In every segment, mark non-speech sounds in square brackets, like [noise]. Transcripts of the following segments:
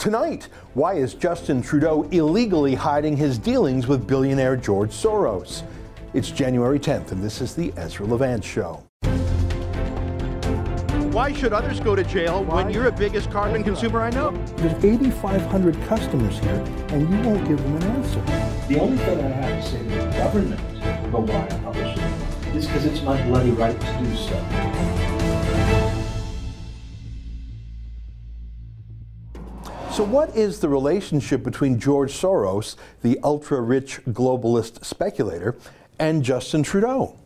Tonight, why is Justin Trudeau illegally hiding his dealings with billionaire George Soros? It's January 10th, and this is the Ezra Levant Show. Why should others go to jail Why? when you're the biggest carbon consumer I know? There's 8,500 customers here, and you won't give them an answer. The only thing I have to say to the government about why I publish it is because it's my bloody right to do so. So, what is the relationship between George Soros, the ultra rich globalist speculator, and Justin Trudeau?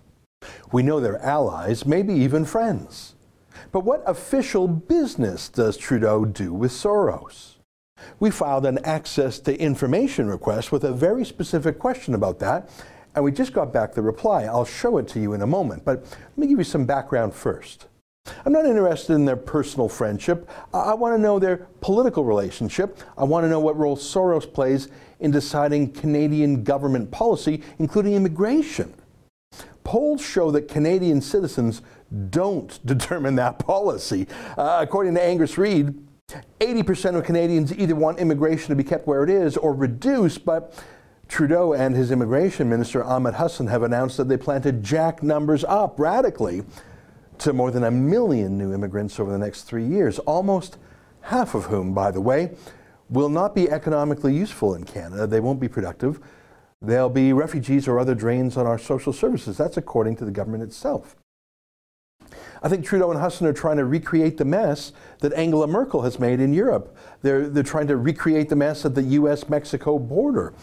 We know they're allies, maybe even friends. But what official business does Trudeau do with Soros? We filed an access to information request with a very specific question about that, and we just got back the reply. I'll show it to you in a moment, but let me give you some background first. I'm not interested in their personal friendship. I, I want to know their political relationship. I want to know what role Soros plays in deciding Canadian government policy, including immigration. Polls show that Canadian citizens don't [laughs] determine that policy. Uh, according to Angus Reid, 80% of Canadians either want immigration to be kept where it is or reduced, but Trudeau and his immigration minister Ahmed Hussen have announced that they plan to jack numbers up radically to more than a million new immigrants over the next three years, almost half of whom, by the way, will not be economically useful in Canada. They won't be productive. They'll be refugees or other drains on our social services. That's according to the government itself. I think Trudeau and Hussen are trying to recreate the mess that Angela Merkel has made in Europe. They're, they're trying to recreate the mess at the US Mexico border.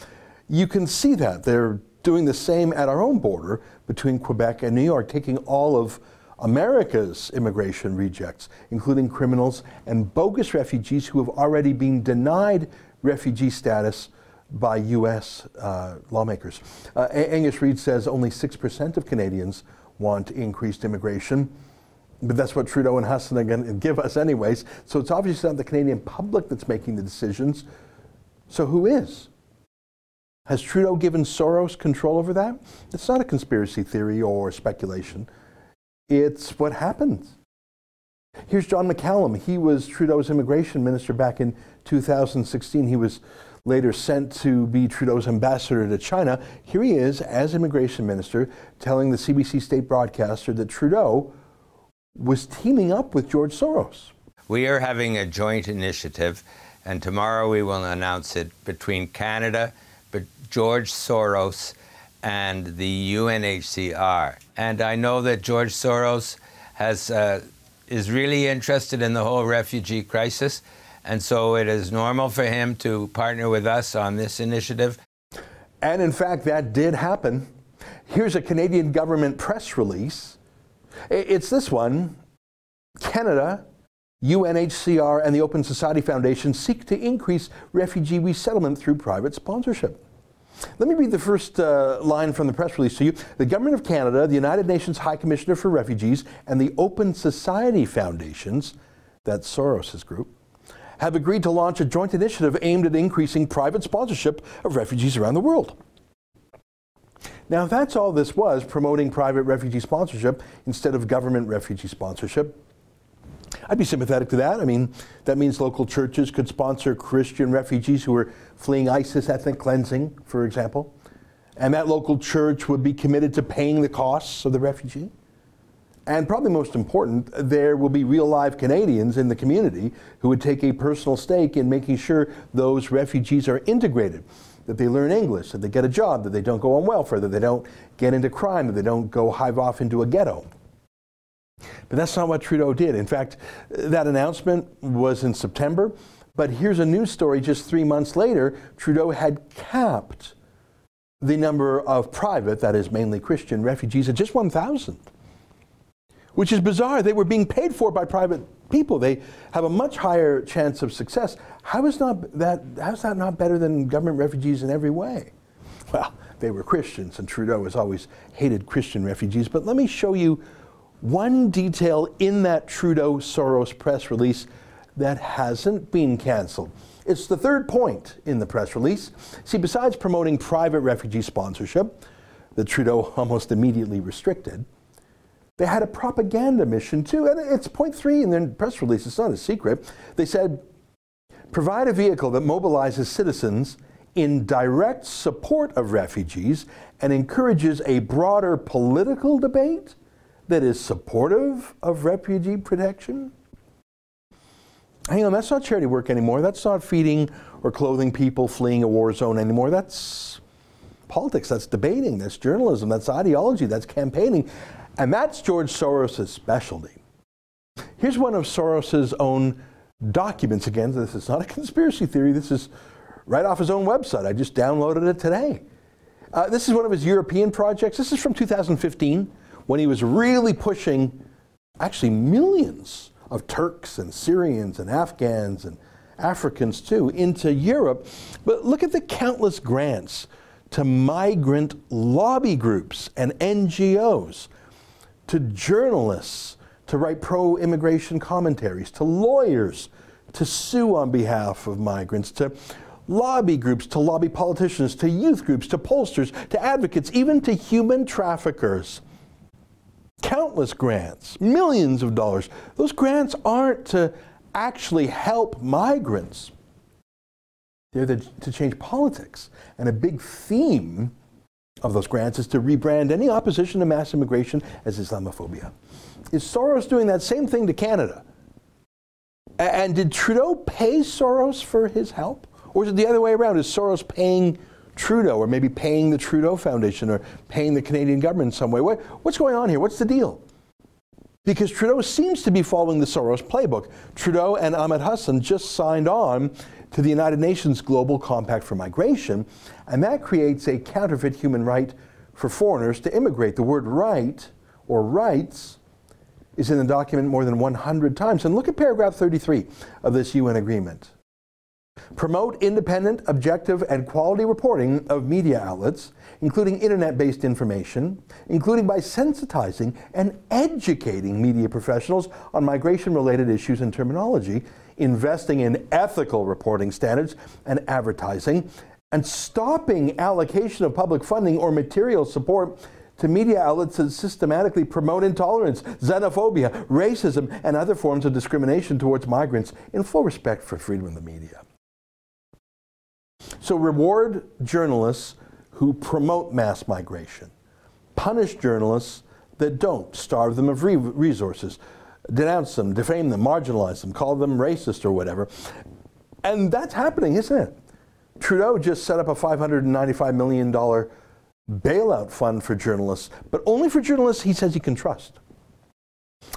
You can see that. They're doing the same at our own border between Quebec and New York, taking all of America's immigration rejects, including criminals and bogus refugees who have already been denied refugee status by U.S. Uh, lawmakers. Uh, Angus Reid says only 6% of Canadians want increased immigration. But that's what Trudeau and Hussen are going to give us, anyways. So it's obviously not the Canadian public that's making the decisions. So who is? Has Trudeau given Soros control over that? It's not a conspiracy theory or speculation. It's what happens. Here's John McCallum. He was Trudeau's immigration minister back in 2016. He was later sent to be Trudeau's ambassador to China. Here he is as immigration minister telling the CBC state broadcaster that Trudeau was teaming up with George Soros. We are having a joint initiative, and tomorrow we will announce it between Canada, but George Soros, and the UNHCR. And I know that George Soros has uh, is really interested in the whole refugee crisis, and so it is normal for him to partner with us on this initiative. And in fact, that did happen. Here's a Canadian government press release. It's this one Canada, UNHCR, and the Open Society Foundation seek to increase refugee resettlement through private sponsorship. Let me read the first uh, line from the press release to you. The Government of Canada, the United Nations High Commissioner for Refugees, and the Open Society Foundations, that's Soros' group, have agreed to launch a joint initiative aimed at increasing private sponsorship of refugees around the world. Now, if that's all this was, promoting private refugee sponsorship instead of government refugee sponsorship, I'd be sympathetic to that. I mean, that means local churches could sponsor Christian refugees who are fleeing ISIS ethnic cleansing, for example. And that local church would be committed to paying the costs of the refugee. And probably most important, there will be real live Canadians in the community who would take a personal stake in making sure those refugees are integrated, that they learn English, that they get a job, that they don't go on welfare, that they don't get into crime, that they don't go hive off into a ghetto. But that's not what Trudeau did. In fact, that announcement was in September. But here's a news story just three months later Trudeau had capped the number of private, that is mainly Christian, refugees at just 1,000, which is bizarre. They were being paid for by private people. They have a much higher chance of success. How is, not that, how is that not better than government refugees in every way? Well, they were Christians, and Trudeau has always hated Christian refugees. But let me show you one detail in that Trudeau Soros press release that hasn't been canceled. It's the third point in the press release. See, besides promoting private refugee sponsorship, that Trudeau [laughs] almost immediately restricted, they had a propaganda mission too. And it's point three in their press release, it's not a secret. They said, provide a vehicle that mobilizes citizens in direct support of refugees and encourages a broader political debate that is supportive of refugee protection? Hang on, that's not charity work anymore. That's not feeding or clothing people fleeing a war zone anymore. That's politics, that's debating, that's journalism, that's ideology, that's campaigning. And that's George Soros' specialty. Here's one of Soros' own documents. Again, this is not a [laughs] conspiracy theory, this is right off his own website. I just downloaded it today. Uh, this is one of his European projects. This is from 2015 when he was really pushing actually millions of Turks and Syrians and Afghans and Africans too into Europe. But look at the countless grants to migrant lobby groups and NGOs, to journalists to write pro immigration commentaries, to lawyers to sue on behalf of migrants, to lobby groups, to lobby politicians, to youth groups, to pollsters, to advocates, even to human traffickers. Countless grants, millions of dollars. Those grants aren't to actually help migrants. They're to change politics. And a big theme of those grants is to rebrand any opposition to mass immigration as Islamophobia. Is Soros doing that same thing to Canada? And did Trudeau pay Soros for his help? Or is it the other way around? Is Soros paying Trudeau, or maybe paying the Trudeau Foundation, or paying the Canadian government in some way? What, what's going on here? What's the deal? Because Trudeau seems to be following the Soros playbook. Trudeau and Ahmed Hussen just signed on to the United Nations Global Compact for Migration, and that creates a counterfeit human right for foreigners to immigrate. The word right or rights is in the document more than 100 times. And look at paragraph 33 of this UN agreement. Promote independent, objective, and quality reporting of media outlets, including internet based information, including by sensitizing and educating media professionals on migration related issues and terminology, investing in ethical reporting standards and advertising, and stopping allocation of public funding or material support to media outlets that systematically promote intolerance, xenophobia, racism, and other forms of discrimination towards migrants in full respect for freedom of the media. So reward journalists who promote mass migration. Punish journalists that don't, starve them of re- resources, denounce them, defame them, marginalize them, call them racist or whatever. And that's happening, isn't it? Trudeau just set up a $595 million bailout fund for journalists, but only for journalists he says he can trust.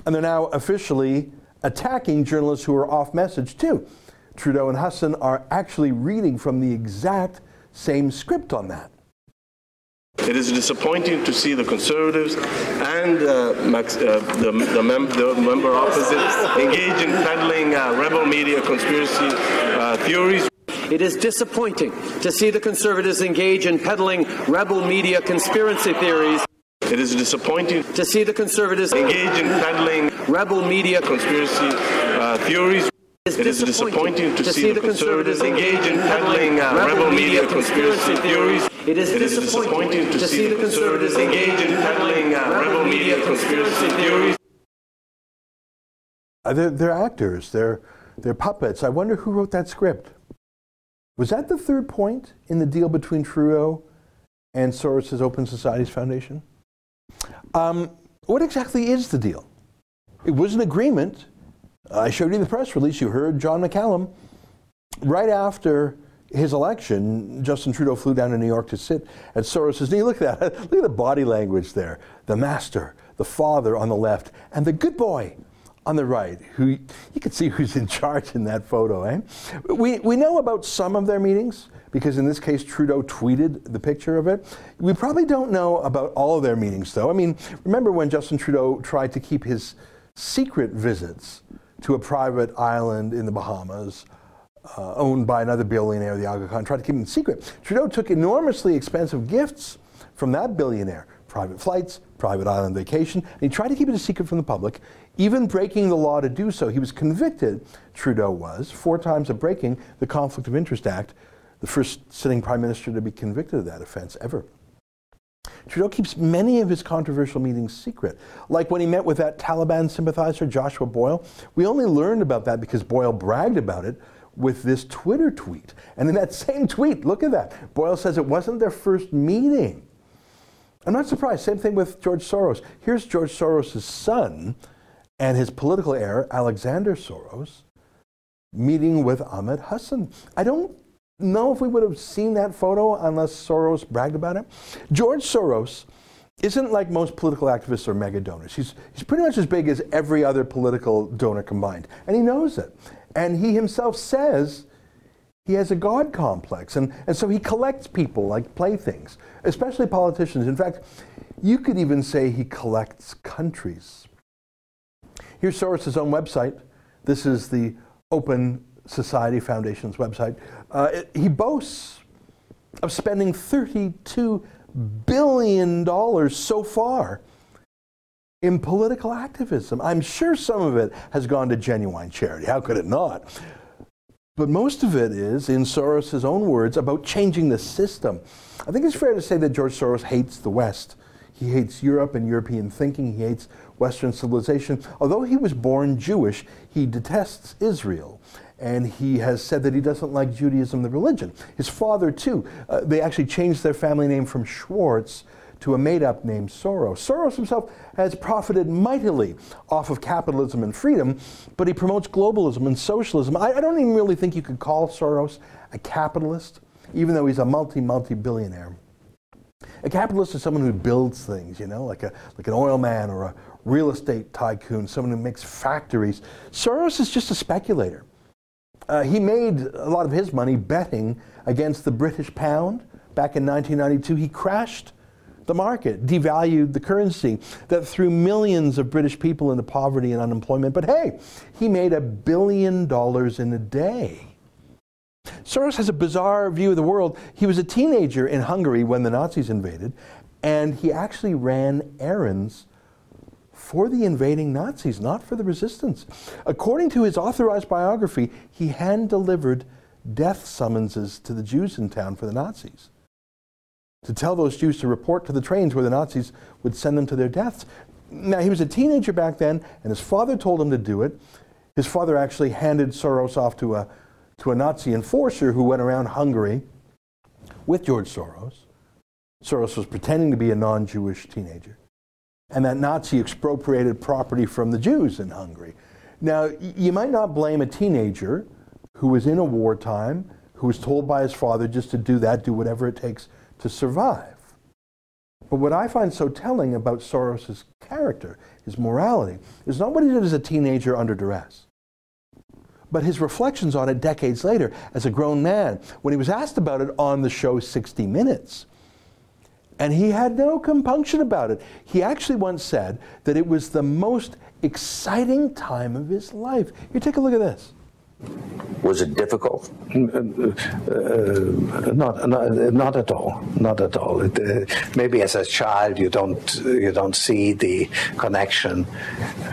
And they're now officially attacking journalists who are off message too. Trudeau and Hussen are actually reading from the exact same script on that. It is disappointing to see the Conservatives and uh, Max, uh, the, the, mem- the, member opposite engage in peddling uh, rebel media conspiracy uh, theories. It is disappointing to see the Conservatives engage in peddling rebel media conspiracy theories. It is disappointing to see the Conservatives engage in peddling rebel media conspiracy uh, theories. It is disappointing to, to see, the Conservatives engage in peddling uh, rebel media conspiracy theories. It is, disappointing to see the Conservatives engage in peddling uh, rebel media conspiracy theories. Uh, they're, they're actors, they're, they're puppets. I wonder who wrote that script. Was that the third point in the deal between Trudeau and Soros' Open Societies Foundation? Um, what exactly is the deal? It was an agreement. I showed you the press release. You heard John McCallum. Right after his election, Justin Trudeau flew down to New York to sit at Soros' knee. Look at that. [laughs] Look at the body language there. The master, the father on the left, and the good boy on the right, who you can see who's in [laughs] charge in that photo, eh? We, we know about some of their meetings because in this case Trudeau tweeted the picture of it. We probably don't know about all of their meetings though. I mean, remember when Justin Trudeau tried to keep his secret visits to a private island in the Bahamas uh, owned by another billionaire, the Aga Khan, tried to keep them secret. Trudeau took enormously expensive gifts from that billionaire private flights, private island vacation, and he tried to keep it a secret from the public, even breaking the law to do so. He was convicted, Trudeau was, four times of breaking the Conflict of Interest Act, the first sitting prime minister to be convicted of that offense ever. Trudeau keeps many of his controversial meetings secret. Like when he met with that Taliban sympathizer, Joshua Boyle. We only learned about that because Boyle bragged about it with this Twitter tweet. And in that [laughs] same tweet, look at that. Boyle says it wasn't their first meeting. I'm not surprised. Same thing with George Soros. Here's George Soros' son and his political heir, Alexander Soros, meeting with Ahmed Hussen. I don't know if we would have seen that photo unless Soros bragged about it. George Soros isn't like most political activists or mega donors. He's, he's pretty much as big as every other political donor combined, and he knows it. And he himself says he has a God complex, and, and so he collects people like playthings, especially politicians. In fact, you could even say he collects countries. Here's Soros' own website. This is the Open Society Foundation's website. Uh, it, he boasts of spending $32 billion so far in political activism. I'm sure some of it has gone to genuine charity. How could it not? But most of it is, in Soros' own words, about changing the system. I think it's fair to say that George Soros hates the West. He hates Europe and European thinking. He hates Western civilization. Although he was born Jewish, he detests Israel. And he has said that he doesn't like Judaism, the religion. His father, too, uh, they actually changed their family name from Schwartz to a made up name, Soros. Soros himself has profited mightily off of capitalism and freedom, but he promotes globalism and socialism. I, I don't even really think you could call Soros a capitalist, even though he's a multi, multi billionaire. A capitalist is someone who builds things, you know, like, a, like an oil man or a real estate tycoon, someone who makes factories. Soros is just a speculator. Uh, he made a lot of his money betting against the British pound. Back in 1992, he crashed the market, devalued the currency, that threw millions of British people into poverty and unemployment. But hey, he made a billion dollars in a day. Soros has a bizarre view of the world. He was a teenager in Hungary when the Nazis invaded, and he actually ran errands for the invading Nazis, not for the resistance. According to his authorized biography, he hand delivered death summonses to the Jews in town for the Nazis to tell those Jews to report to the trains where the Nazis would send them to their deaths. Now, he was a teenager back then, and his father told him to do it. His father actually handed Soros off to a, to a Nazi enforcer who went around Hungary with George Soros. Soros was pretending to be a non Jewish teenager. And that Nazi expropriated property from the Jews in Hungary. Now, you might not blame a teenager who was in a wartime, who was told by his father just to do that, do whatever it takes to survive. But what I find so telling about Soros' character, his morality, is not what he did as a teenager under duress, but his reflections on it decades later as a grown man when he was asked about it on the show 60 Minutes. And he had no compunction about it. He actually once said that it was the most exciting time of his life. You take a look at this. Was it difficult? Uh, not, not, not at all. Not at all. It, uh, maybe as a child you don't you don't see the connection,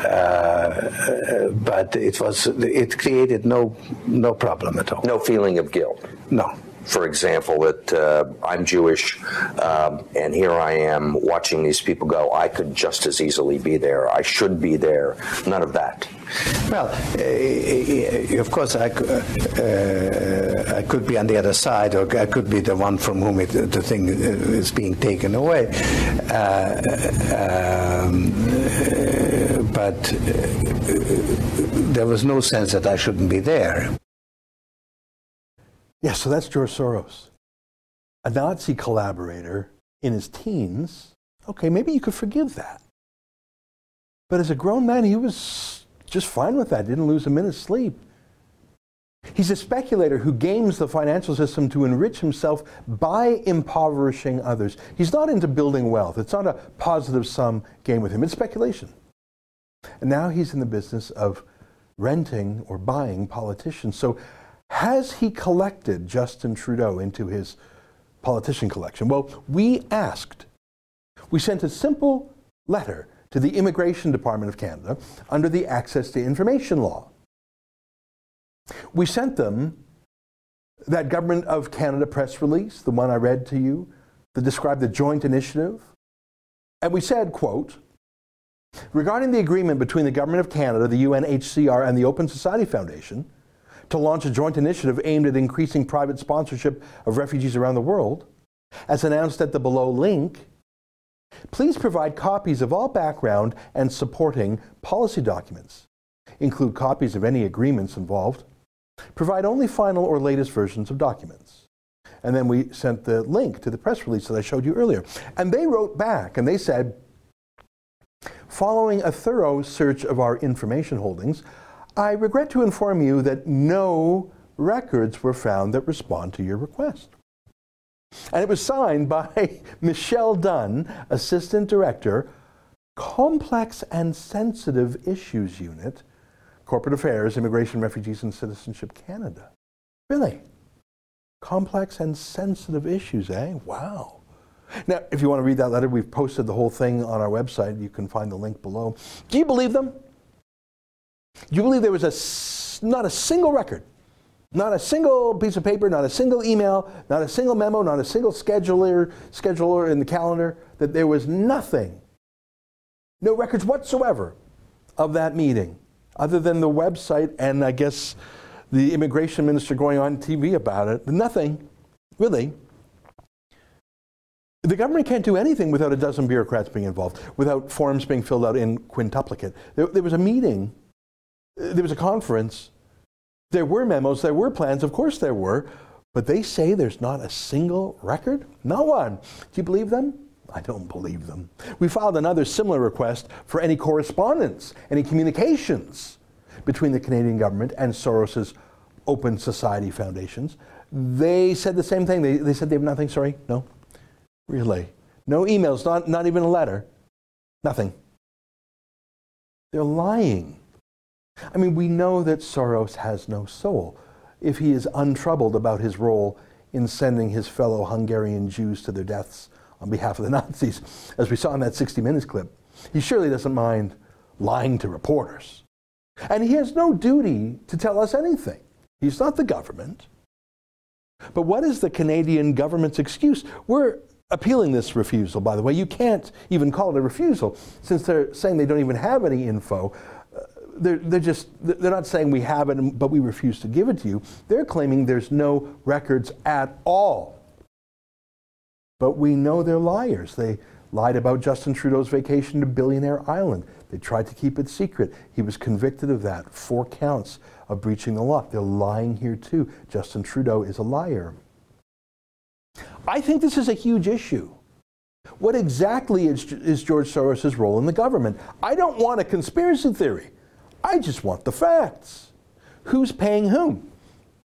uh, but it was it created no no problem at all. No feeling of guilt. No for example, that uh, I'm Jewish um, and here I am watching these people go, I could just as easily be there. I should be there. None of that. Well, uh, of course, I, uh, I could be on the other side, or I could be the one from whom it, the thing is being taken away. Uh, um, but there was no sense that I shouldn't be there. Yeah, so that's George Soros, a Nazi collaborator in his teens. Okay, maybe you could forgive that. But as a grown man, he was just fine with that, didn't lose a minute's sleep. He's a speculator who games the financial system to enrich himself by impoverishing others. He's not into building wealth. It's not a positive sum game with him, it's speculation. And now he's in the business of renting or buying politicians. So has he collected Justin Trudeau into his politician collection? Well, we asked. We sent a simple letter to the Immigration Department of Canada under the Access to Information Law. We sent them that Government of Canada press release, the one I read to you, that described the joint initiative. And we said, quote, regarding the agreement between the Government of Canada, the UNHCR, and the Open Society Foundation, to launch a joint initiative aimed at increasing private sponsorship of refugees around the world, as announced at the below link, please provide copies of all background and supporting policy documents. Include copies of any agreements involved. Provide only final or latest versions of documents. And then we sent the link to the press release that I showed you earlier. And they wrote back and they said, Following a thorough search of our information holdings, I regret to inform you that no records were found that respond to your request. And it was signed by [laughs] Michelle Dunn, Assistant Director, Complex and Sensitive Issues Unit, Corporate Affairs, Immigration, Refugees, and Citizenship Canada. Really? Complex and sensitive issues, eh? Wow. Now, if you want to read that letter, we've posted the whole thing on our website. You can find the link below. Do you believe them? Do you believe there was a, not a single record, not a single piece of paper, not a single email, not a single memo, not a single scheduler, scheduler in the calendar, that there was nothing, no records whatsoever of that meeting, other than the website and I guess the immigration minister going on TV about it? Nothing, really. The government can't do anything without a dozen bureaucrats being involved, without forms being filled out in quintuplicate. There, there was a meeting there was a conference. There were memos, there were plans, of course there were, but they say there's not a single record? Not one. Do you believe them? I don't believe them. We filed another similar request for any correspondence, any communications between the Canadian government and Soros's Open Society Foundations. They said the same thing. They, they said they have nothing. Sorry, no. Really? No emails, not, not even a letter. Nothing. They're lying. I mean, we know that Soros has no soul if he is untroubled about his role in sending his fellow Hungarian Jews to their deaths on behalf of the [laughs] Nazis, as we saw in that 60 Minutes clip. He surely doesn't mind lying to reporters. And he has no duty to tell us anything. He's not the government. But what is the Canadian government's excuse? We're appealing this refusal, by the way. You can't even call it a refusal since they're saying they don't even have any info they're, they're just they're not saying we have it but we refuse to give it to you. They're claiming there's no records at all. But we know they're liars. They lied about justin trudeau's vacation to billionaire island. They tried to keep it secret. He was convicted of that. Four counts of breaching the law. They're lying here too. Justin trudeau is a liar. I think this is a huge issue. What exactly is, is George Soros' role in the government? I don't want a conspiracy theory. I just want the facts. Who's paying whom?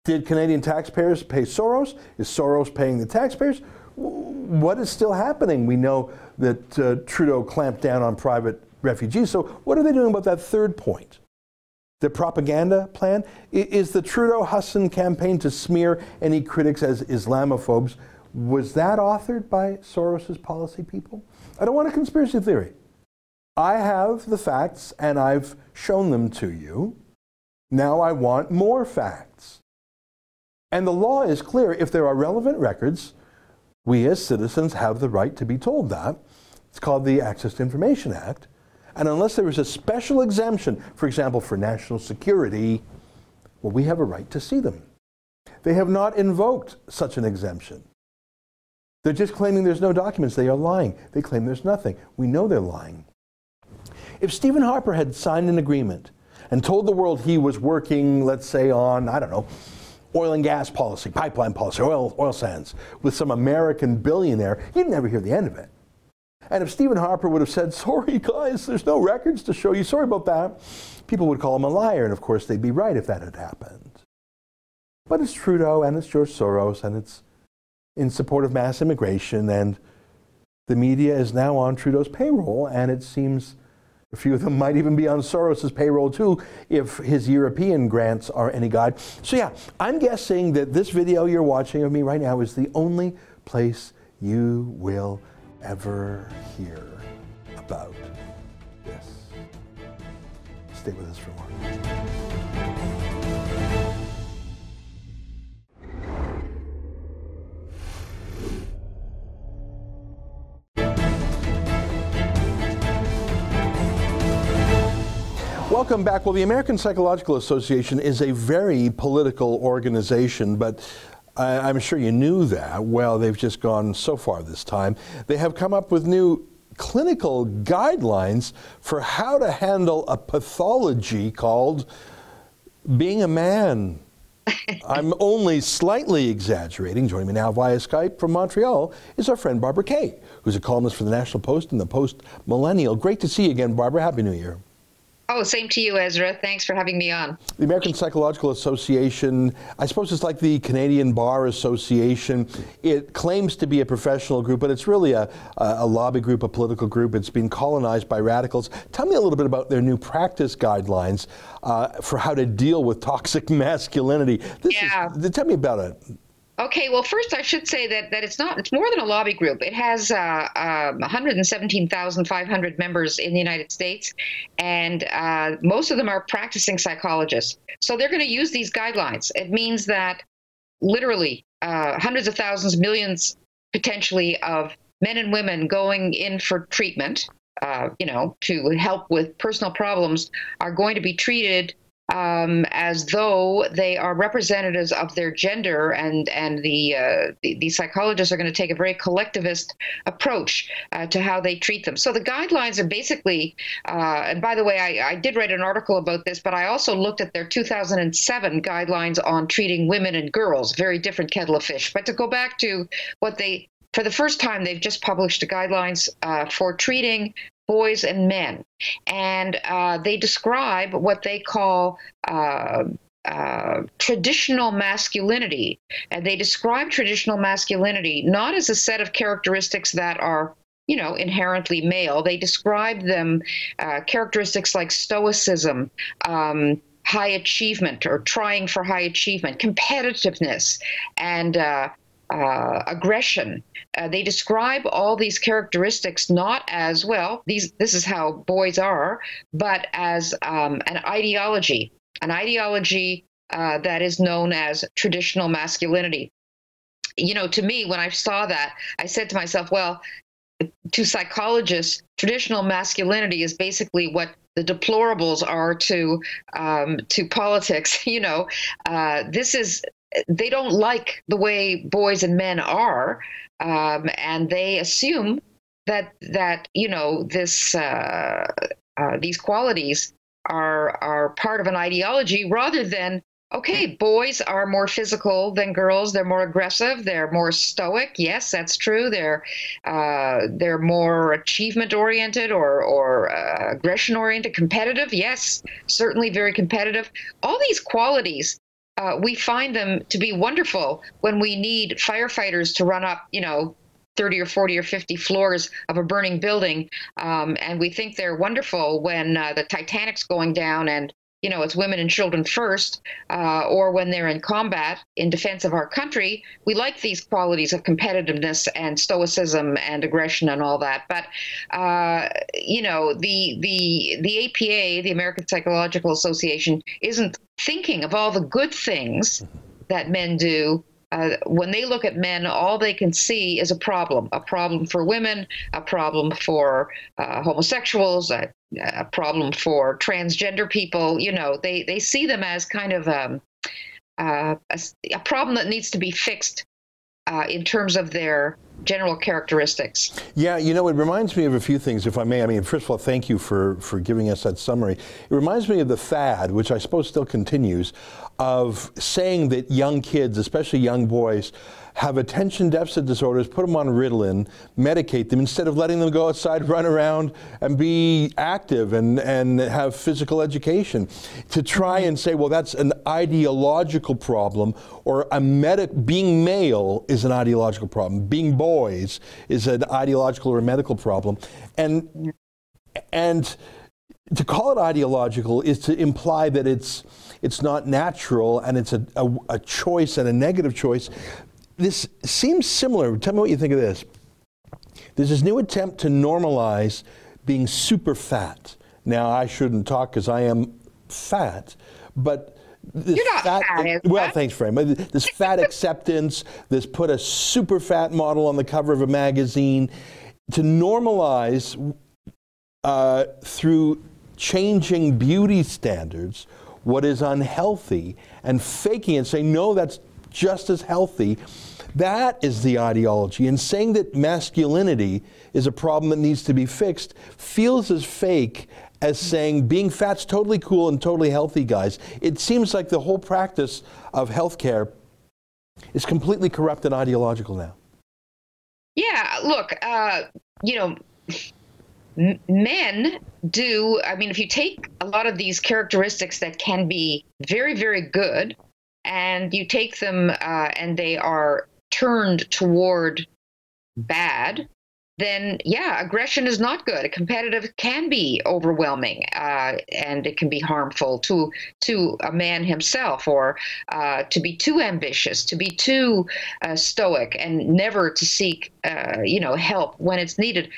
Did Canadian taxpayers pay Soros? Is Soros paying the taxpayers? What is still happening? We know that uh, Trudeau clamped down on private refugees. So, what are they doing about that third point? The propaganda plan? Is the Trudeau Hussen campaign to smear any critics as Islamophobes? Was that authored by Soros's policy people? I don't want a conspiracy theory. I have the facts and I've shown them to you. Now I want more facts. And the law is clear. If there are relevant records, we as citizens have the right to be told that. It's called the Access to Information Act. And unless there is a special exemption, for example, for national security, well, we have a right to see them. They have not invoked such an exemption. They're just claiming there's no documents. They are lying. They claim there's nothing. We know they're lying. If Stephen Harper had signed an agreement and told the world he was working, let's say, on, I don't know, oil and gas policy, pipeline policy, oil, oil sands, with some American billionaire, you'd never hear the end of it. And if Stephen Harper would have said, sorry guys, there's no records to show you, sorry about that, people would call him a liar, and of course they'd be right if that had happened. But it's Trudeau and it's George Soros and it's in support of mass immigration, and the media is now on Trudeau's payroll, and it seems a few of them might even be on Soros's payroll too, if his European grants are any guide. So yeah, I'm guessing that this video you're watching of me right now is the only place you will ever hear about this. Stay with us for more. Welcome back. Well, the American Psychological Association is a very political organization, but I, am sure you knew that. Well, they've just gone so far this time. They have come up with new clinical guidelines for how to handle a pathology called being a man. [laughs] I'm only slightly exaggerating. Joining me now via Skype from Montreal is our friend Barbara Kay, who's a columnist for the National Post and the Post Millennial. Great to see you again, Barbara. Happy New Year. Oh, same to you, Ezra. Thanks for having me on. The American Psychological Association, I suppose it's like the Canadian Bar Association. It claims to be a professional group, but it's really a, a lobby group, a political group. It's been colonized by radicals. Tell me a little bit about their new practice guidelines uh, for how to deal with toxic [laughs] masculinity. This yeah. Is, tell me about it. Okay, well, first I should say that, that it's not, it's more than a lobby group. It has uh, um, 117,500 members in the United States, and uh, most of them are practicing psychologists. So they're going to use these guidelines. It means that literally uh, hundreds of thousands, millions potentially of men and women going in for treatment, uh, you know, to help with personal problems are going to be treated um, as though they are representatives of their gender, and and the uh, the, the, psychologists are going to take a very collectivist approach uh, to how they treat them. So the guidelines are basically, uh, and by the way, I, I did write an article about this, but I also looked at their 2007 guidelines on treating women and girls. Very different kettle of fish. But to go back to what they for the first time, they've just published guidelines uh, for treating boys and men. And uh, they describe what they call uh, uh, traditional masculinity. And they describe traditional masculinity not as a set of characteristics that are you know, inherently male. They describe them uh, characteristics like stoicism, um, high achievement or trying for high achievement, competitiveness, and uh, uh, aggression. Uh, they describe all these characteristics not as well. These this is how boys are, but as um, an ideology, an ideology uh, that is known as traditional masculinity. You know, to me, when I saw that, I said to myself, well, to psychologists, traditional masculinity is basically what the deplorables are to um, to politics. [laughs] You know, uh, this is they don't like the way boys and men are, um, and they assume that that you know this uh, uh, these qualities are are part of an ideology rather than okay boys are more physical than girls they're more aggressive they're more stoic yes that's true they're uh, they're more achievement oriented or or uh, aggression oriented competitive yes certainly very competitive. All these qualities uh, we find them to be wonderful when we need firefighters to run up, you know, 30 or 40 or 50 floors of a burning building. Um, and we think they're wonderful when uh, the Titanic's going down and you know, it's women and children first, uh, or when they're in combat in defense of our country, we like these qualities of competitiveness and stoicism and aggression and all that. But uh, you know, the the the APA, the American Psychological Association, isn't thinking of all the good things that men do uh, when they look at men, all they can see is a problem a problem for women, a problem for uh, homosexuals, a, a, problem for transgender people. You know, they, they see them as kind of um, uh, a, a, problem that needs to be fixed uh, in terms of their general characteristics. Yeah, you know, it reminds me of a few things, if I may. I mean, first of all, thank you for, for giving us that summary. It reminds me of the fad, which I suppose still continues, of saying that young kids, especially young boys, have attention deficit disorders, put them on Ritalin, medicate them instead of letting them go outside, [laughs] run around, and be active and, and have physical education. To try and say, well, that's an ideological problem, or a medic being male is an ideological problem, being boys is an ideological or a medical problem, and and to call it ideological is to imply that it's it's not natural and it's a, a, a choice and a negative choice this seems similar. Tell me what you think of this. There's this new attempt to normalize being super fat. Now, I shouldn't talk because I am fat, but this You're not fat, fat well, thanks, Frank. This fat acceptance, this put a super fat model on the cover of a magazine to normalize uh, through changing beauty standards, what is unhealthy, and faking and saying, no, that's just as healthy. That is the ideology. And saying that masculinity is a problem that needs to be fixed feels as fake as saying being fat's totally cool and totally healthy, guys. It seems like the whole practice of healthcare is completely corrupt and ideological now. Yeah, look, uh, you know, men do, I mean, if you take a lot of these characteristics that can be very, very good, and you take them uh, and they are turned toward bad, then yeah, aggression is not good. Competitive can be overwhelming, uh, and it can be harmful to to a man himself, or uh, to be too ambitious, to be too uh, stoic, and never to seek uh, you know help when it's needed.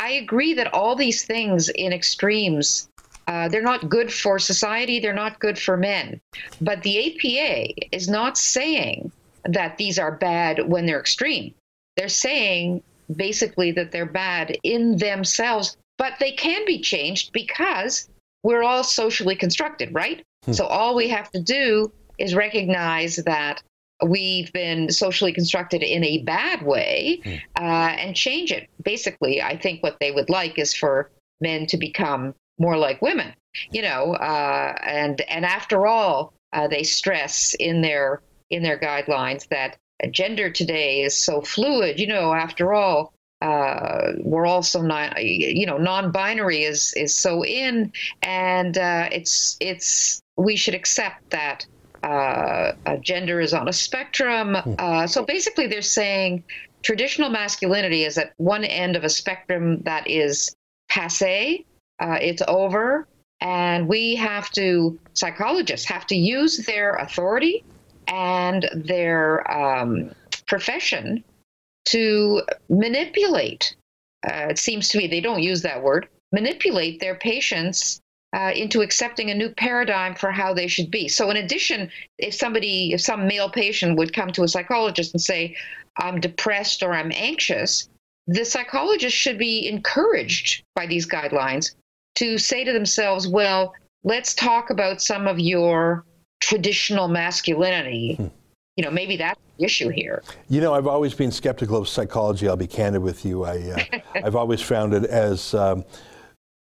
I agree that all these things in extremes. Uh, they're not good for society. They're not good for men. But the APA is not saying that these are bad when they're extreme. They're saying basically that they're bad in themselves, but they can be changed because we're all socially constructed, right? Hmm. So all we have to do is recognize that we've been socially constructed in a bad way hmm. uh, and change it. Basically, I think what they would like is for men to become more like women, you know, uh, and and after all, uh, they stress in their in their guidelines that gender today is so fluid. You know, after all, uh, we're also not, you know, non-binary is is so in, and uh, it's it's we should accept that uh, gender is on a spectrum. Hmm. Uh, so basically, they're saying traditional masculinity is at one end of a spectrum that is passe. Uh, it's over, and we have to psychologists have to use their authority and their um, profession to manipulate. Uh, it seems to me they don't use that word manipulate their patients uh, into accepting a new paradigm for how they should be. So, in addition, if somebody, if some male patient would come to a psychologist and say, I'm depressed or I'm anxious, the psychologist should be encouraged by these guidelines to say to themselves, well, let's talk about some of your traditional masculinity. Hmm. You know, maybe that's the issue here. You know, I've always been skeptical of psychology. I'll be candid with you. I, uh, [laughs] I've always found it as um,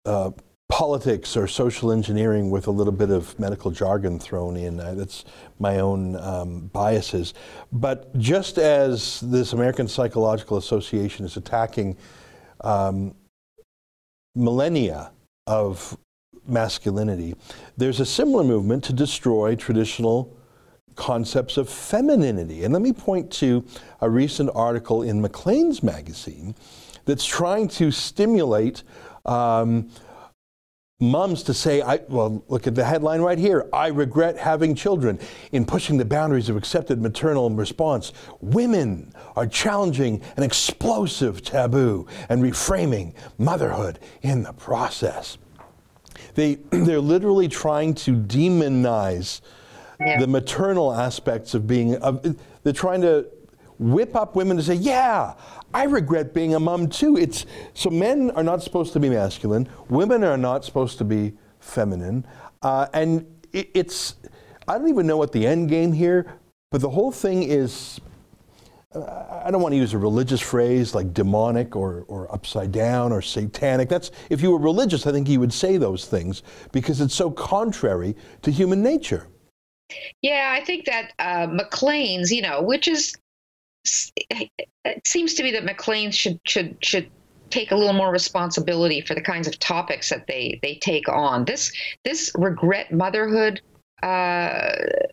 uh, politics or social engineering with a little bit of medical jargon thrown in. Uh, that's my own um, biases. But just as this American Psychological Association is attacking um, millennia of masculinity. There's a similar movement to destroy traditional concepts of femininity. And let me point to a recent article in Maclean's magazine that's trying to stimulate um, moms to say, I, well, look at the headline right here. I regret having children. In pushing the boundaries of accepted maternal response, women are challenging an explosive taboo and reframing motherhood in the process. They, [clears throat] they're literally trying to demonize yeah. the maternal aspects of being, of, they're trying to whip up women to say, yeah, I regret being a mom too. It's, so men are not supposed to be masculine, women are not supposed to be feminine. Uh, and it, it's, I don't even know what the end game here, but the whole thing is I don't want to use a religious phrase like demonic or, or upside down or satanic. That's if you were religious, I think you would say those things because it's so contrary to human nature. Yeah, I think that uh, Maclean's, you know, which is it seems to me that Maclean should should should take a little more responsibility for the kinds of topics that they they take on. This this regret motherhood uh,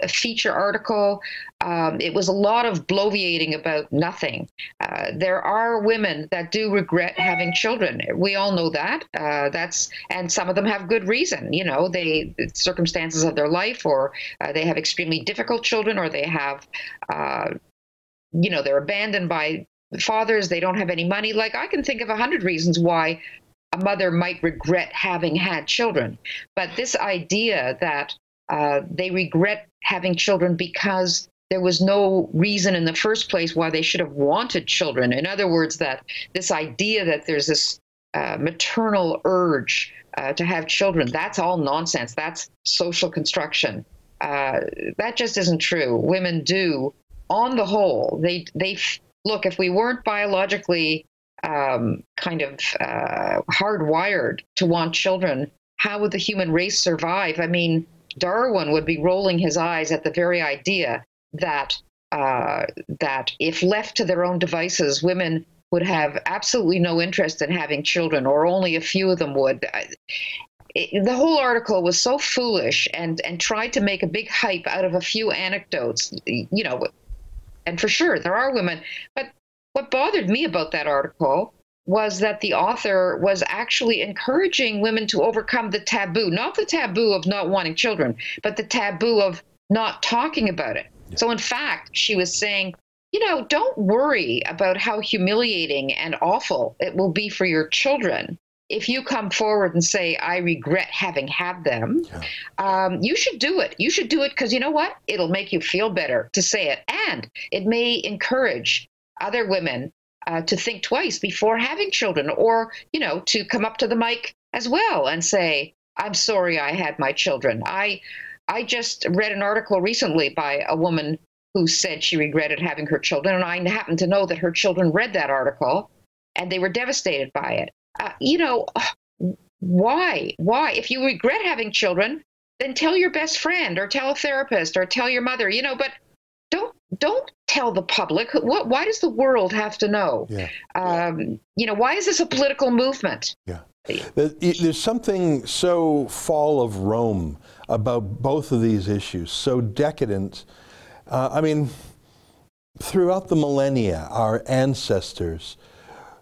feature article. Um, it was a lot of bloviating about nothing. Uh, there are women that do regret having children. We all know that. Uh, that's and some of them have good reason. You know, they circumstances of their life, or uh, they have extremely difficult children, or they have, uh, you know, they're abandoned by fathers. They don't have any money. Like I can think of a hundred reasons why a mother might regret having had children. But this idea that uh, they regret having children because there was no reason in the first place why they should have wanted children. In other words, that this idea that there's this uh, maternal urge uh, to have children. That's all nonsense. That's social construction. Uh, that just isn't true. Women do, on the whole, they they look. If we weren't biologically um, kind of uh, hardwired to want children, how would the human race survive? I mean, Darwin would be rolling his eyes at the very idea that uh, that if left to their own devices, women would have absolutely no interest in having children, or only a few of them would. It, the whole article was so foolish and and tried to make a big hype out of a few anecdotes, you know. And for sure, there are women. But what bothered me about that article was that the author was actually encouraging women to overcome the taboo, not the taboo of not wanting children, but the taboo of not talking about it. Yeah. So, in fact, she was saying, you know, don't worry about how humiliating and awful it will be for your children. If you come forward and say, I regret having had them, yeah. um, you should do it. You should do it because you know what? It'll make you feel better to say it. And it may encourage other women uh, to think twice before having children or, you know, to come up to the mic as well and say, I'm sorry I had my children. I, I just read an article recently by a woman who said she regretted having her children. And I happen to know that her children read that article and they were devastated by it. Uh, you know, why? Why? If you regret having children, then tell your best friend or tell a therapist or tell your mother, you know, but don't don't tell the public what why does the world have to know yeah. Um, you know why is this a political movement yeah there's something so fall of rome about both of these issues so decadent uh, i mean throughout the millennia our ancestors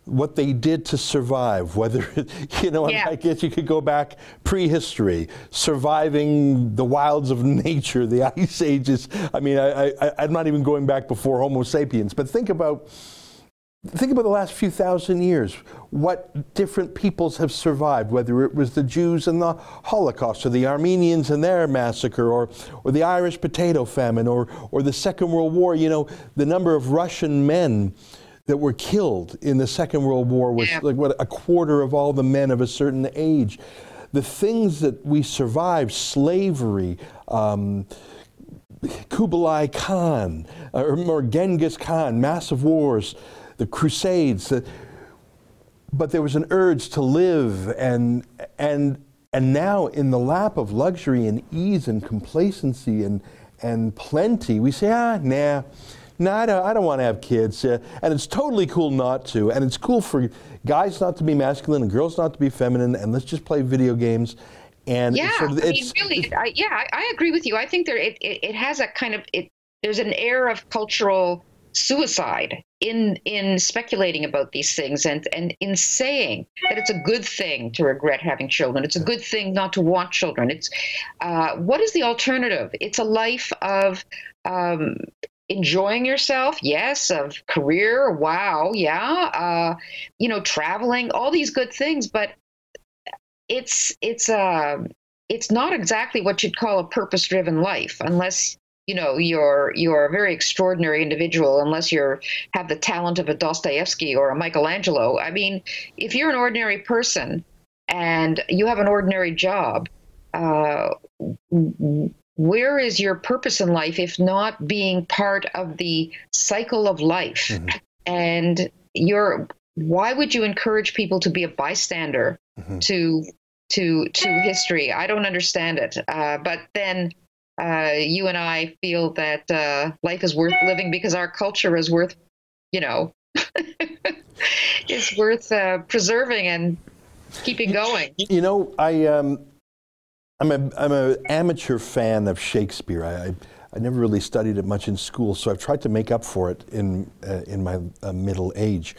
what they did to survive, whether, [laughs] you know, yeah. I guess you could go back prehistory, surviving the wilds of [laughs] nature, the ice ages. I mean, I, I, I'm not even going back before Homo sapiens, but think about, think about the last few thousand years, what different peoples have survived, whether it was the Jews and the Holocaust, or the Armenians and their massacre, or, or the Irish potato famine, or, or the Second World War, you know, the number of Russian men that were killed in the Second World War was yeah. like what a quarter of all the men of a certain age. The things that we survived, slavery, um, Kublai Khan, or, or Genghis Khan, massive wars, the Crusades. Uh, but there was an urge to live and and and now in the lap of luxury and ease and complacency and and plenty, we say, ah, nah no, I don't, I don't want to have kids. Uh, and it's totally cool not to. And it's cool for guys not to be masculine and girls not to be feminine. And let's just play video games. And yeah, sort of, I mean, really, I, yeah, I, I, agree with you. I think there it, it, it has a kind of it. There's an air of cultural suicide in in speculating about these things and and in saying that it's a good thing to regret having children it's a good thing not to want children it's uh, what is the alternative it's a life of um, enjoying yourself yes of career wow yeah uh, you know traveling all these good things but it's it's uh it's not exactly what you'd call a purpose driven life unless you know you're you're a very extraordinary individual unless you're have the talent of a Dostoevsky or a Michelangelo. I mean if you're an ordinary person and you have an ordinary job uh, where is your purpose in life if not being part of the cycle of life mm-hmm. and you're why would you encourage people to be a bystander mm-hmm. to to to history i don't understand it uh, but then uh, you and i feel that uh, life is worth living because our culture is worth you know [laughs] is worth uh, preserving and keeping going you know i um I'm a I'm an amateur fan of Shakespeare. I, I, I never really studied it much in school, so I've tried to make up for it in uh, in my uh, middle age.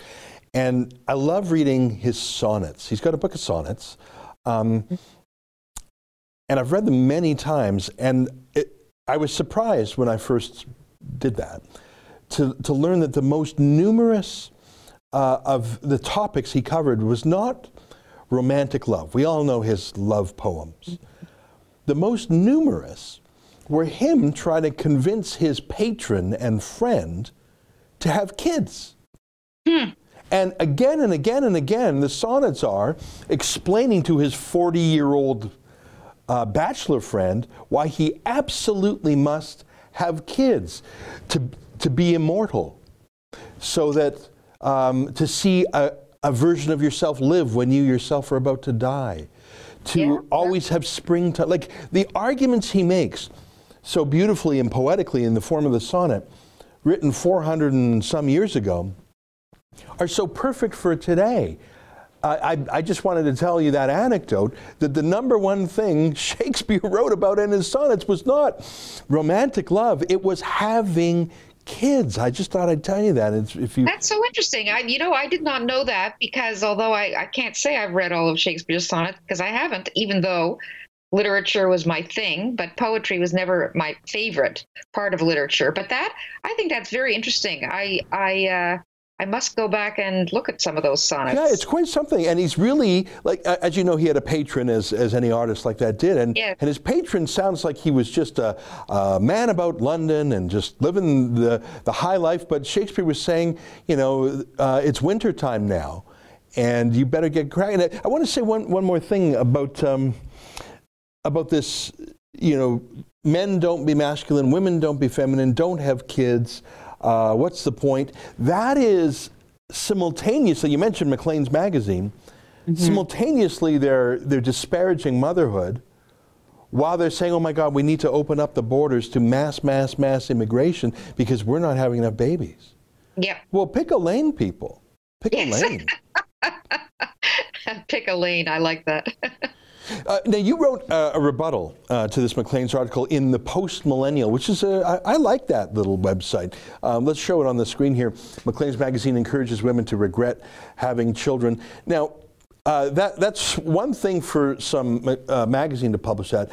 And I love reading his sonnets. He's got a book of sonnets, um, and I've read them many times. And it, I was surprised when I first did that to to learn that the most numerous uh, of the topics he covered was not romantic love. We all know his love poems the most numerous were him trying to convince his patron and friend to have kids. Hmm. And again and again and again, the sonnets are explaining to his 40 year old uh, bachelor friend why he absolutely must have kids to, to be immortal, so that um, to see a, a version of yourself live when you yourself are about to die, to Yeah. always have springtime. Like the arguments he makes so beautifully and poetically in the form of the sonnet, written 400 and some years ago, are so perfect for today. I, I, I just wanted to tell you that anecdote that the number one thing [laughs] Shakespeare wrote about in his sonnets was not romantic love, it was having kids. I just thought I'd tell you that. It's, if you, That's so interesting. I, you know, I did not know that because although I, I can't say I've read all of Shakespeare's sonnets because I haven't, even though literature was my thing, but poetry was never my favorite part of literature. But that, I think that's very interesting. I, I, uh, I must go back and look at some of those sonnets. Yeah, it's quite something, and he's really like as you know, he had a patron as as any artist like that did, and and his patron sounds like he was just a, a man about London and just living the the high life. But Shakespeare was saying, you know, uh, it's winter time now, and you better get cracking. I, I want to say one one more thing about. Um, about this, you know, men don't be masculine, women don't be feminine, don't have kids. Uh, what's the point? That is simultaneously. You mentioned Maclean's magazine. Simultaneously, they're they're disparaging motherhood, while they're saying, "Oh my God, we need to open up the borders to mass, mass, mass immigration because we're not having enough babies." Yep. Well, pick a lane, people. Pick Yes. a lane. [laughs] Pick a lane. I like that. [laughs] Uh, now, you wrote uh, a rebuttal uh, to this Maclean's article in the Post Millennial, which is a, I, I like that little website. Um, let's show it on the screen here. Maclean's magazine encourages women to regret having children. Now, uh, that that's one thing for some uh, magazine to publish that.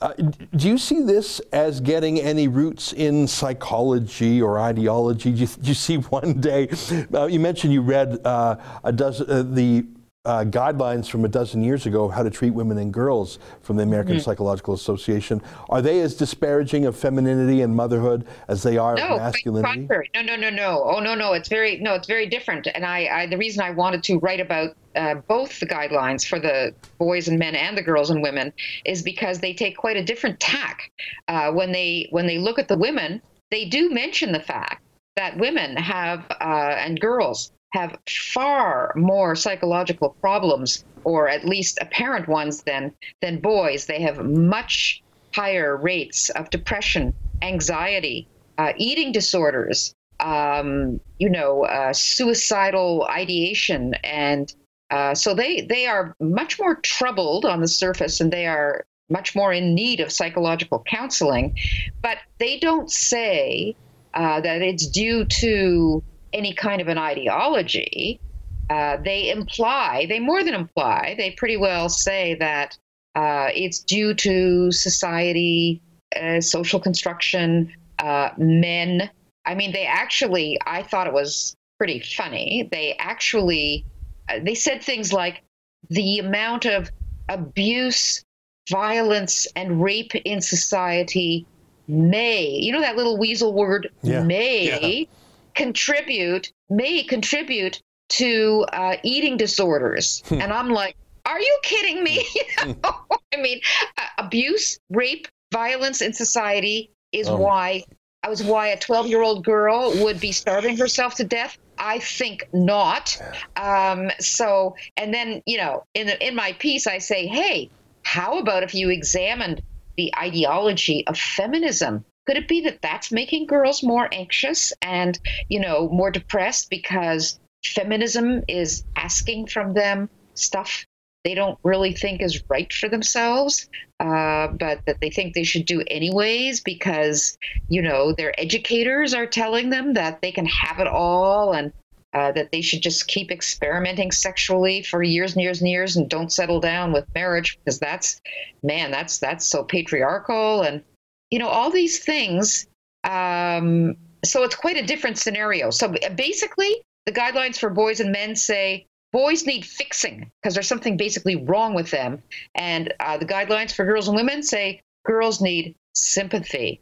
Uh, do you see this as getting any roots in psychology or ideology? Do you, do you see [laughs] one day? You mentioned you read a dozen the uh, guidelines from a dozen years ago how to treat women and girls from the American Psychological Association. Are they as disparaging of femininity and motherhood as they are no, of masculinity? No, no, no, no. Oh, no, no. It's very no. It's very different. And I, I the reason I wanted to write about uh, both the guidelines for the boys and men and the girls and women is because they take quite a different tack uh, when they when they look at the women. They do mention the fact that women have uh, and girls have far more psychological problems, or at least apparent ones, than than boys. They have much higher rates of depression, anxiety, uh, eating disorders, um, you know, uh, suicidal ideation, and uh, so they they are much more troubled on the surface, and they are much more in need of psychological counseling. But they don't say uh, that it's due to any kind of an ideology. Uh, they imply, they more than imply, they pretty well say that uh, it's due to society, uh, social construction, uh, men. I mean, they actually, I thought it was pretty funny. They actually, uh, they said things like the amount of abuse, violence, and rape in society may, you know, that little weasel word, Yeah. may contribute, may contribute to uh, eating disorders. and I'm like, are you kidding me? [laughs] You know? I mean, uh, abuse, rape, violence in society is Oh. why I was why a 12 year old girl would be starving herself to death. I think not. Um, so, and then you know, in the, in my piece, I say, hey, how about if you examined the ideology of feminism? Could it be that that's making girls more anxious and you know more depressed because feminism is asking from them stuff they don't really think is right for themselves, uh, but that they think they should do anyways because, you know, their educators are telling them that they can have it all and uh, that they should just keep experimenting sexually for years and years and years and don't settle down with marriage because that's, man, that's that's so patriarchal and, you know, all these things. Um, so it's quite a different scenario. So basically, the guidelines for boys and men say boys need fixing because there's something basically wrong with them. And uh, the guidelines for girls and women say girls need sympathy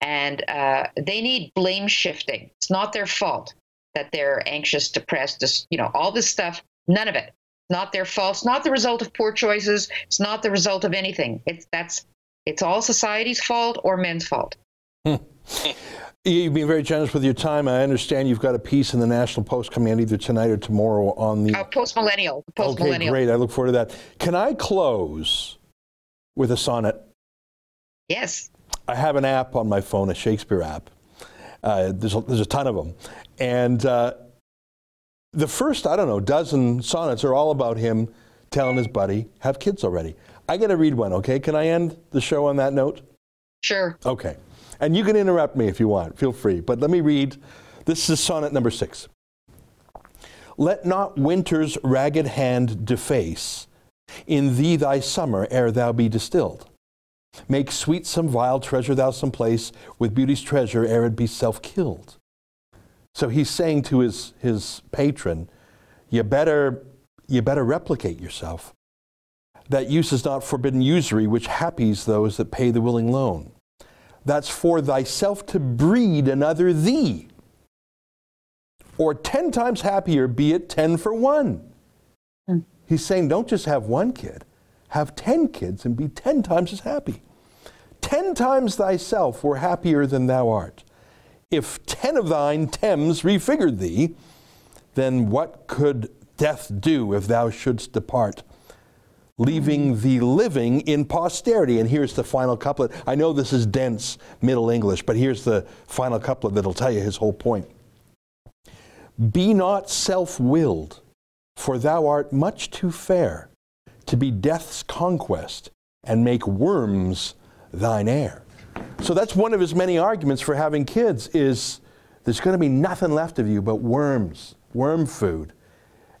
and uh, they need blame shifting. It's not their fault. that they're anxious, depressed, just, you know, all this stuff. None of it. Not their fault. It's not the result of poor choices. It's not the result of anything. It's that's it's all society's fault or men's fault. Hmm. You've been very generous with your time. I understand you've got a piece in the National Post coming out either tonight or tomorrow on the uh, post millennial. Post millennial. Okay, great. I look forward to that. Can I close with a sonnet? Yes. I have an app on my phone, a Shakespeare app. Uh, there's, a, there's a ton of them, and uh, the first I don't know dozen sonnets are all about him telling his buddy have kids already. I got to read one. Okay, can I end the show on that note? Sure. Okay. And you can interrupt me if you want, feel free. But let me read. This is sonnet number six. Let not winter's ragged hand deface in thee thy summer ere thou be distilled. Make sweet some vial treasure thou some place with beauty's treasure ere it be self killed. So he's saying to his, his patron, you better, you better replicate yourself. That use is not forbidden usury, which happies those that pay the willing loan that's for thyself to breed another thee. Or ten times happier, be it ten for one. Hmm. He's saying, don't just have one kid, have ten kids and be ten times as happy. Ten times thyself were happier than thou art. If ten of thine Thames refigured thee, then what could death do if thou shouldst depart? Leaving the living in posterity. And here's the final couplet. I know this is dense Middle English, but here's the final couplet that'll tell you his whole point. Be not self willed, for thou art much too fair to be death's conquest and make worms thine heir. So that's one of his many arguments for having kids is there's going to be nothing left of you but worms, worm food.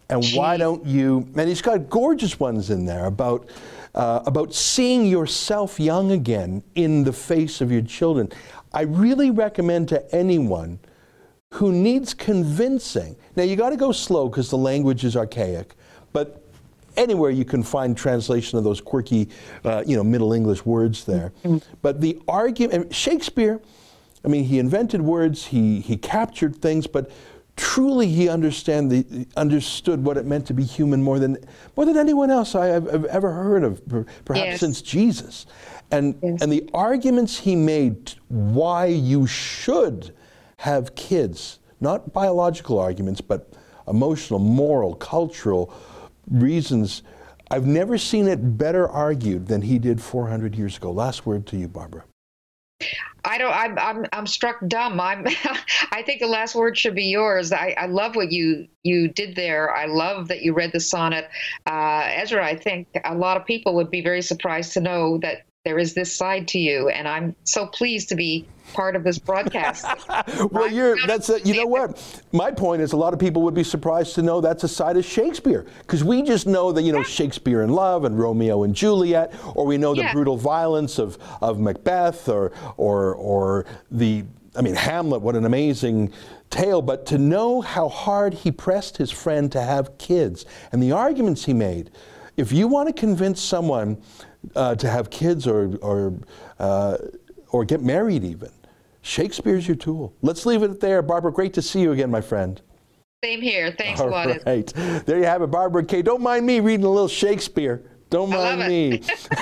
And why don't you? And he's got gorgeous ones in there about uh, about seeing yourself young again in the face of your children. I really recommend to anyone who needs convincing. Now you got to go slow because the language is archaic, but anywhere you can find translation of those quirky, uh, you know, Middle English words there. Mm-hmm. But the argument, Shakespeare, I mean, he invented words, he he captured things, but truly he understand the, understood what it meant to be human more than more than anyone else I have, have ever heard of, perhaps yes. since Jesus. And yes. and the arguments he made why you should have kids, not biological arguments, but emotional, moral, cultural reasons. I've never seen it better argued than he did 400 years ago. Last word to you, Barbara. I don't. I'm. I'm. I'm struck dumb. I'm. [laughs] I think the last word should be yours. I, I love what you you did there. I love that you read the sonnet, uh, Ezra. I think a lot of people would be very surprised to know that there is this side to you, and I'm so pleased to be part of this broadcast. [laughs] well, you're that's a, you know what my point is. A lot of people would be surprised to know that's a side of Shakespeare because we just know that you know yeah. Shakespeare in Love and Romeo and Juliet, or we know the yeah. brutal violence of of Macbeth, or or or the I mean Hamlet. What an amazing tale! But to know how hard he pressed his friend to have kids and the arguments he made. If you want to convince someone uh, to have kids or or uh, or get married even. Shakespeare's your tool. Let's leave it there. Barbara, great to see you again, my friend. Same here. Thanks All a lot. Right. There you have it, Barbara Kay. Don't mind me reading a little Shakespeare. Don't mind me. [laughs] [laughs]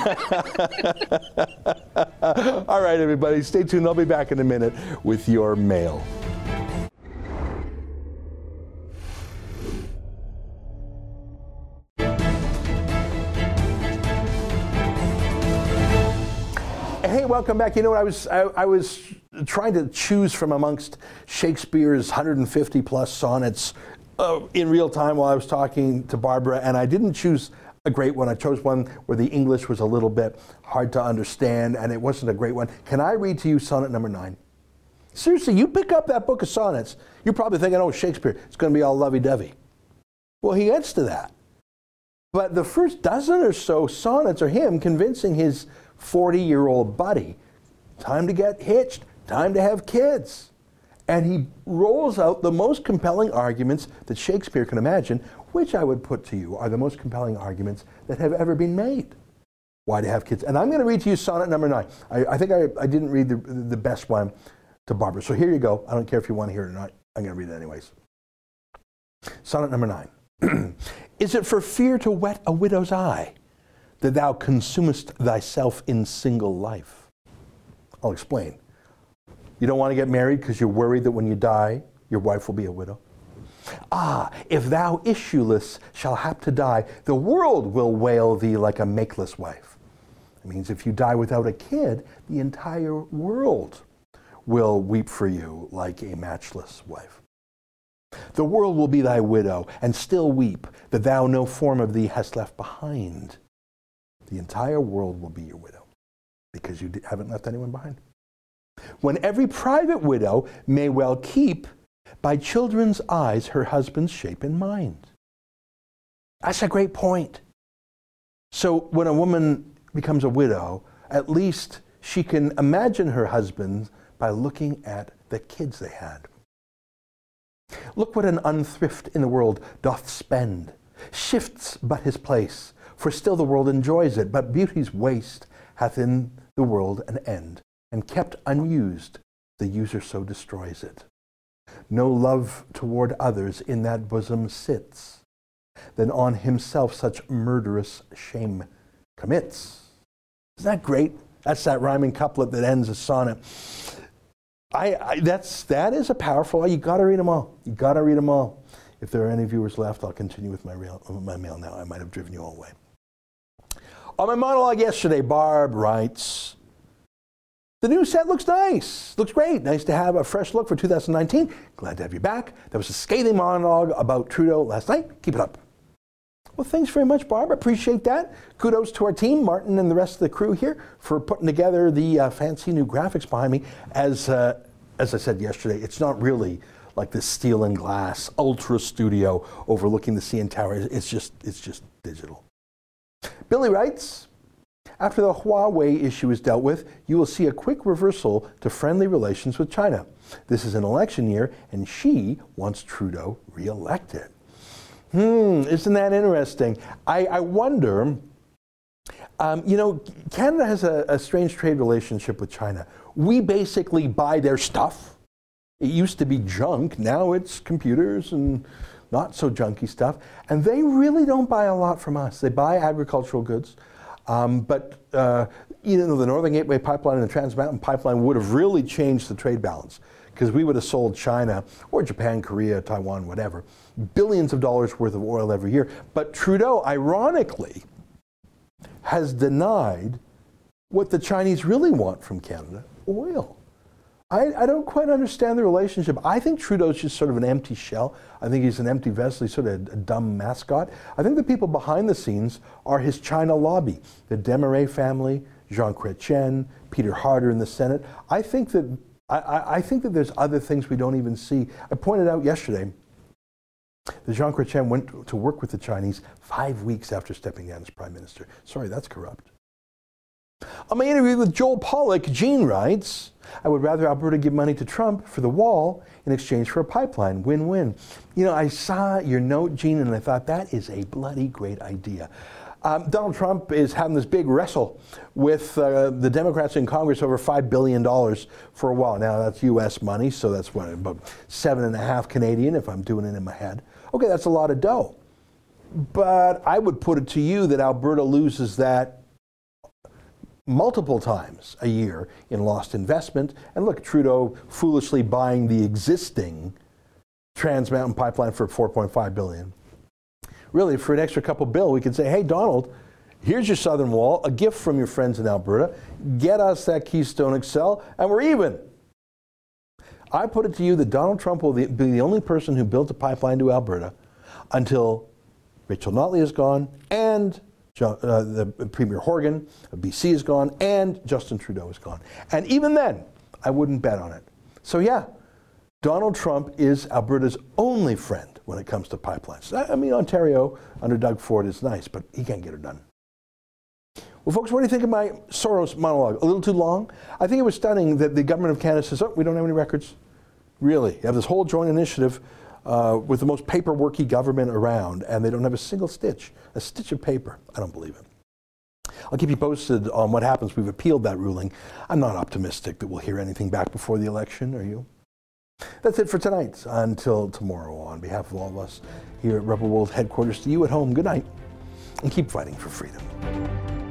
All right, everybody, stay tuned. I'll be back in a minute with your mail. Welcome back. You know what? I was I, I, was trying to choose from amongst Shakespeare's 150 plus sonnets uh, in real time while I was talking to Barbara, and I didn't choose a great one. I chose one where the English was a little bit hard to understand, and it wasn't a great one. Can I read to you sonnet number nine? Seriously, you pick up that book of sonnets, you're probably thinking, oh, Shakespeare, it's going to be all lovey dovey. Well, he gets to that. But the first dozen or so sonnets are him convincing his 40 year old buddy, time to get hitched, time to have kids. And he rolls out the most compelling arguments that Shakespeare can imagine, which I would put to you are the most compelling arguments that have ever been made. Why to have kids? And I'm going to read to you sonnet number nine. I, I think I, I didn't read the, the best one to Barbara. So here you go. I don't care if you want to hear it or not. I'm going to read it anyways. Sonnet number nine. [clears throat] Is it for fear to wet a widow's eye that thou consumest thyself in single life? I'll explain. You don't want to get married because you're worried that when you die, your wife will be a widow? Ah, if thou issueless shall hap to die, the world will wail thee like a makeless wife. It means if you die without a kid, the entire world will weep for you like a matchless wife. The world will be thy widow, and still weep that thou no form of thee hast left behind. The entire world will be your widow, because you haven't left anyone behind. When every private widow may well keep by children's eyes her husband's shape in mind. That's a great point. So when a woman becomes a widow, at least she can imagine her husband by looking at the kids they had. Look what an unthrift in the world doth spend, shifts but his place, for still the world enjoys it, but beauty's waste hath in the world an end, and kept unused, the user so destroys it. No love toward others in that bosom sits, than on himself such murderous shame commits. Isn't that great? That's that rhyming couplet that ends a sonnet. I, I, that's that is a powerful. You got to read them all. You got to read them all. If there are any viewers left, I'll continue with my, my mail now. I might have driven you all away. On my monologue yesterday, Barb writes, "The new set looks nice. Looks great. Nice to have a fresh look for 2019. Glad to have you back. That was a scathing monologue about Trudeau last night. Keep it up." Well, thanks very much, Barb. Appreciate that. Kudos to our team, Martin and the rest of the crew here, for putting together the uh, fancy new graphics behind me. As uh, as I said yesterday, it's not really like this steel and glass ultra studio overlooking the CN Tower. It's just it's just digital. Billy writes. After the Huawei issue is dealt with, you will see a quick reversal to friendly relations with China. This is an election year, and she wants Trudeau reelected. Hmm, isn't that interesting? I, I wonder. Um, you know, Canada has a, a strange trade relationship with China. We basically buy their stuff. It used to be junk, now it's computers and not so junky stuff. And they really don't buy a lot from us. They buy agricultural goods. Um, but uh, you know, the Northern Gateway Pipeline and the Trans Mountain Pipeline would have really changed the trade balance because we would have sold China or Japan, Korea, Taiwan, whatever, billions of dollars worth of oil every year. But Trudeau, ironically, has denied what the Chinese really want from Canada oil. I, I, don't quite understand the relationship. I think Trudeau's just sort of an empty shell. I think he's an empty vessel. He's sort of a, a dumb mascot. I think the people behind the scenes are his China lobby, the Desmarais family, Jean Chrétien, Peter Harder in the Senate. I think that I, I, think that there's other things we don't even see. I pointed out yesterday that Jean Chrétien went to work with the Chinese five weeks after stepping down as prime minister. Sorry, that's corrupt. On my interview with Joel Pollak, Gene writes, I would rather Alberta give money to Trump for the wall in exchange for a pipeline. Win win. You know, I saw your note, Gene, and I thought that is a bloody great idea. Um, Donald Trump is having this big wrestle with uh, the Democrats in Congress over $5 billion for a while. Now, that's U.S. money, so that's what, about seven and a half Canadian if I'm doing it in my head. Okay, that's a lot of dough. But I would put it to you that Alberta loses that multiple times a year in lost investment. And look, Trudeau foolishly buying the existing Trans Mountain pipeline for 4.5 billion really, for an extra couple bill, we could say, hey, Donald, here's your southern wall, a gift from your friends in Alberta. Get us that Keystone XL, and we're even. I put it to you that Donald Trump will be the only person who built a pipeline to Alberta until Rachel Notley is gone and uh, the Premier Horgan of BC is gone and Justin Trudeau is gone. And even then, I wouldn't bet on it. So, yeah, Donald Trump is Alberta's only friend when it comes to pipelines. I mean, Ontario under Doug Ford is nice, but he can't get it done. Well, folks, what do you think of my Soros monologue? A little too long? I think it was stunning that the government of Canada says, oh, we don't have any records. Really? You have this whole joint initiative uh, with the most paperworky government around, and they don't have a single stitch, a stitch of paper. I don't believe it. I'll keep you posted on what happens. We've appealed that ruling. I'm not optimistic that we'll hear anything back before the election, are you? That's it for tonight. Until tomorrow, on behalf of all of us here at Rebel World headquarters, to you at home, good night, and keep fighting for freedom.